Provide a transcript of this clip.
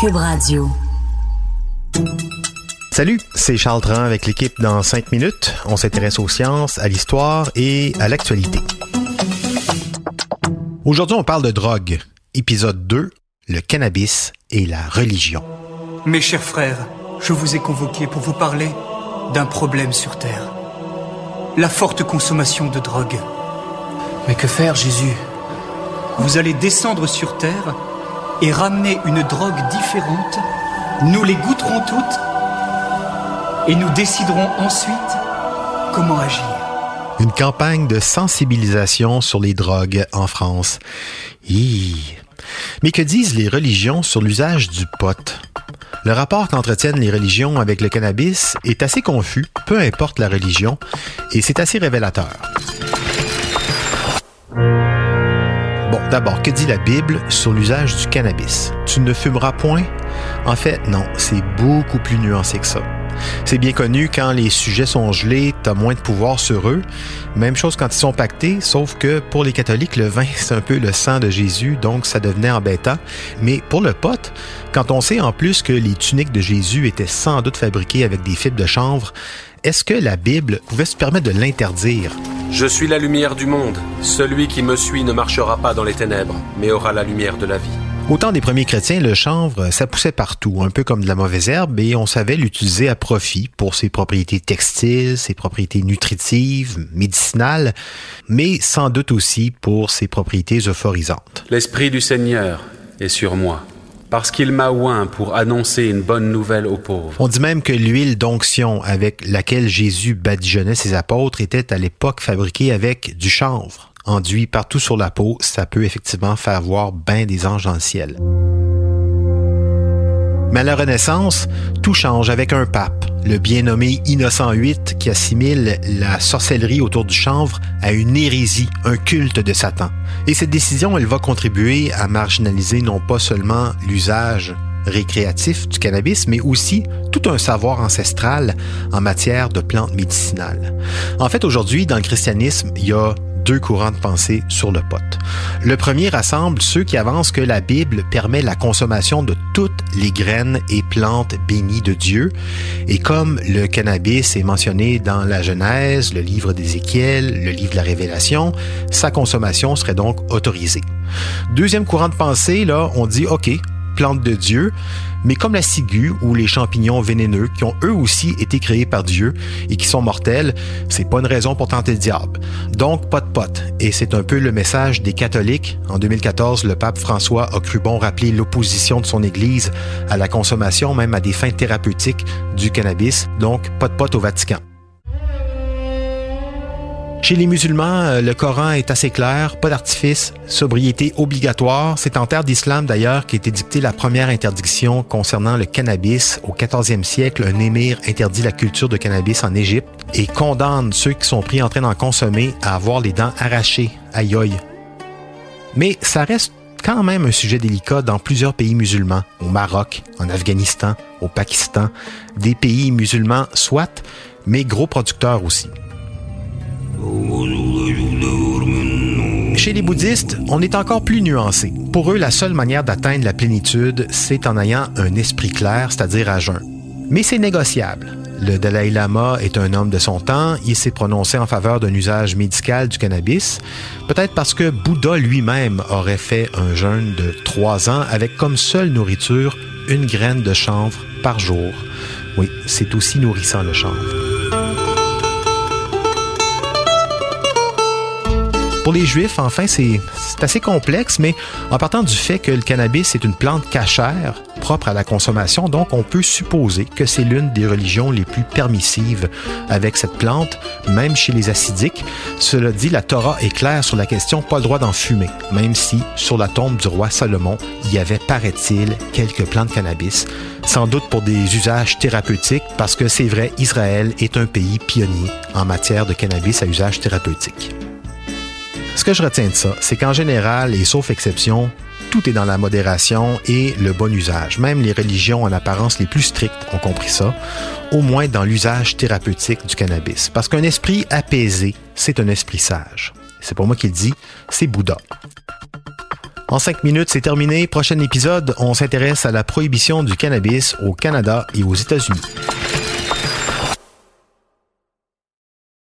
Cube Radio. Salut, c'est Charles Tran avec l'équipe dans 5 minutes. On s'intéresse aux sciences, à l'histoire et à l'actualité. Aujourd'hui, on parle de drogue. Épisode 2, le cannabis et la religion. Mes chers frères, je vous ai convoqués pour vous parler d'un problème sur Terre. La forte consommation de drogue. Mais que faire, Jésus? Vous allez descendre sur Terre et ramener une drogue différente. Nous les goûterons toutes et nous déciderons ensuite comment agir. Une campagne de sensibilisation sur les drogues en France. Hi. Mais que disent les religions sur l'usage du pot? Le rapport qu'entretiennent les religions avec le cannabis est assez confus, peu importe la religion, et c'est assez révélateur. Bon, d'abord, que dit la Bible sur l'usage du cannabis? Tu ne fumeras point? En fait, non, c'est beaucoup plus nuancé que ça. C'est bien connu, quand les sujets sont gelés, t'as moins de pouvoir sur eux. Même chose quand ils sont pactés, sauf que pour les catholiques, le vin, c'est un peu le sang de Jésus, donc ça devenait embêtant. Mais pour le pot, quand on sait en plus que les tuniques de Jésus étaient sans doute fabriquées avec des fibres de chanvre, est-ce que la Bible pouvait se permettre de l'interdire? Je suis la lumière du monde. Celui qui me suit ne marchera pas dans les ténèbres, mais aura la lumière de la vie. Au temps des premiers chrétiens, le chanvre, ça poussait partout, un peu comme de la mauvaise herbe, et on savait l'utiliser à profit pour ses propriétés textiles, ses propriétés nutritives, médicinales, mais sans doute aussi pour ses propriétés euphorisantes. L'Esprit du Seigneur est sur moi, parce qu'il m'a oint pour annoncer une bonne nouvelle aux pauvres. On dit même que l'huile d'onction avec laquelle Jésus badigeonnait ses apôtres était à l'époque fabriquée avec du chanvre enduit partout sur la peau, ça peut effectivement faire voir bien des anges dans le ciel. Mais à la Renaissance, tout change avec un pape, le bien nommé Innocent VIII, qui assimile la sorcellerie autour du chanvre à une hérésie, un culte de Satan. Et cette décision, elle va contribuer à marginaliser non pas seulement l'usage récréatif du cannabis, mais aussi tout un savoir ancestral en matière de plantes médicinales. En fait, aujourd'hui, dans le christianisme, il y a deux courants de pensée sur le pot. Le premier rassemble ceux qui avancent que la Bible permet la consommation de toutes les graines et plantes bénies de Dieu, et comme le cannabis est mentionné dans la Genèse, le livre d'Ézéchiel, le livre de la Révélation, sa consommation serait donc autorisée. Deuxième courant de pensée, là, on dit, OK, plantes de Dieu, mais comme la ciguë ou les champignons vénéneux qui ont eux aussi été créés par Dieu et qui sont mortels, c'est pas une raison pour tenter le diable. Donc pas de pot. Et c'est un peu le message des catholiques. En 2014, le pape François a cru bon rappeler l'opposition de son Église à la consommation, même à des fins thérapeutiques, du cannabis. Donc pas de pot au Vatican. Chez les musulmans, euh, le Coran est assez clair, pas d'artifice, sobriété obligatoire. C'est en terre d'islam d'ailleurs qu'a été dictée la première interdiction concernant le cannabis. Au 14e siècle, un émir interdit la culture de cannabis en Égypte et condamne ceux qui sont pris en train d'en consommer à avoir les dents arrachées. Aïe aïe. Mais ça reste quand même un sujet délicat dans plusieurs pays musulmans, au Maroc, en Afghanistan, au Pakistan, des pays musulmans soit, mais gros producteurs aussi. Chez les bouddhistes, on est encore plus nuancé. Pour eux, la seule manière d'atteindre la plénitude, c'est en ayant un esprit clair, c'est-à-dire à jeun. Mais c'est négociable. Le Dalai Lama est un homme de son temps. Il s'est prononcé en faveur d'un usage médical du cannabis, peut-être parce que Bouddha lui-même aurait fait un jeûne de trois ans avec comme seule nourriture une graine de chanvre par jour. Oui, c'est aussi nourrissant le chanvre. Pour les Juifs, enfin, c'est assez complexe, mais en partant du fait que le cannabis est une plante cachère propre à la consommation, donc on peut supposer que c'est l'une des religions les plus permissives avec cette plante, même chez les acidiques. Cela dit, la Torah est claire sur la question, pas le droit d'en fumer, même si sur la tombe du roi Salomon, il y avait, paraît-il, quelques plantes cannabis, sans doute pour des usages thérapeutiques, parce que c'est vrai, Israël est un pays pionnier en matière de cannabis à usage thérapeutique. Ce que je retiens de ça, c'est qu'en général, et sauf exception, tout est dans la modération et le bon usage. Même les religions en apparence les plus strictes ont compris ça, au moins dans l'usage thérapeutique du cannabis. Parce qu'un esprit apaisé, c'est un esprit sage. C'est pour moi qu'il dit, c'est Bouddha. En cinq minutes, c'est terminé. Prochain épisode, on s'intéresse à la prohibition du cannabis au Canada et aux États-Unis.